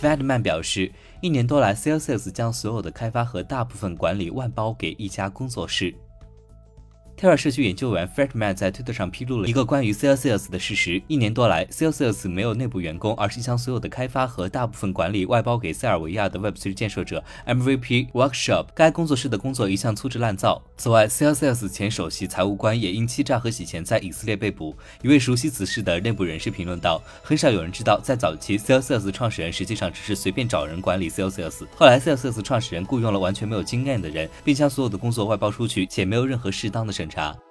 Fedman 表示，一年多来，Salesforce 将所有的开发和大部分管理外包给一家工作室。泰尔社区研究员 Fredman 在推特上披露了一个关于 Salesforce 的事实：一年多来，Salesforce 没有内部员工，而是将所有的开发和大部分管理外包给塞尔维亚的 Web3 建设者 MVP Workshop。该工作室的工作一向粗制滥造。此外，Salesforce 前首席财务官也因欺诈和洗钱在以色列被捕。一位熟悉此事的内部人士评论道：“很少有人知道，在早期，Salesforce 创始人实际上只是随便找人管理 Salesforce。后来，Salesforce 创始人雇佣了完全没有经验的人，并将所有的工作外包出去，且没有任何适当的审查。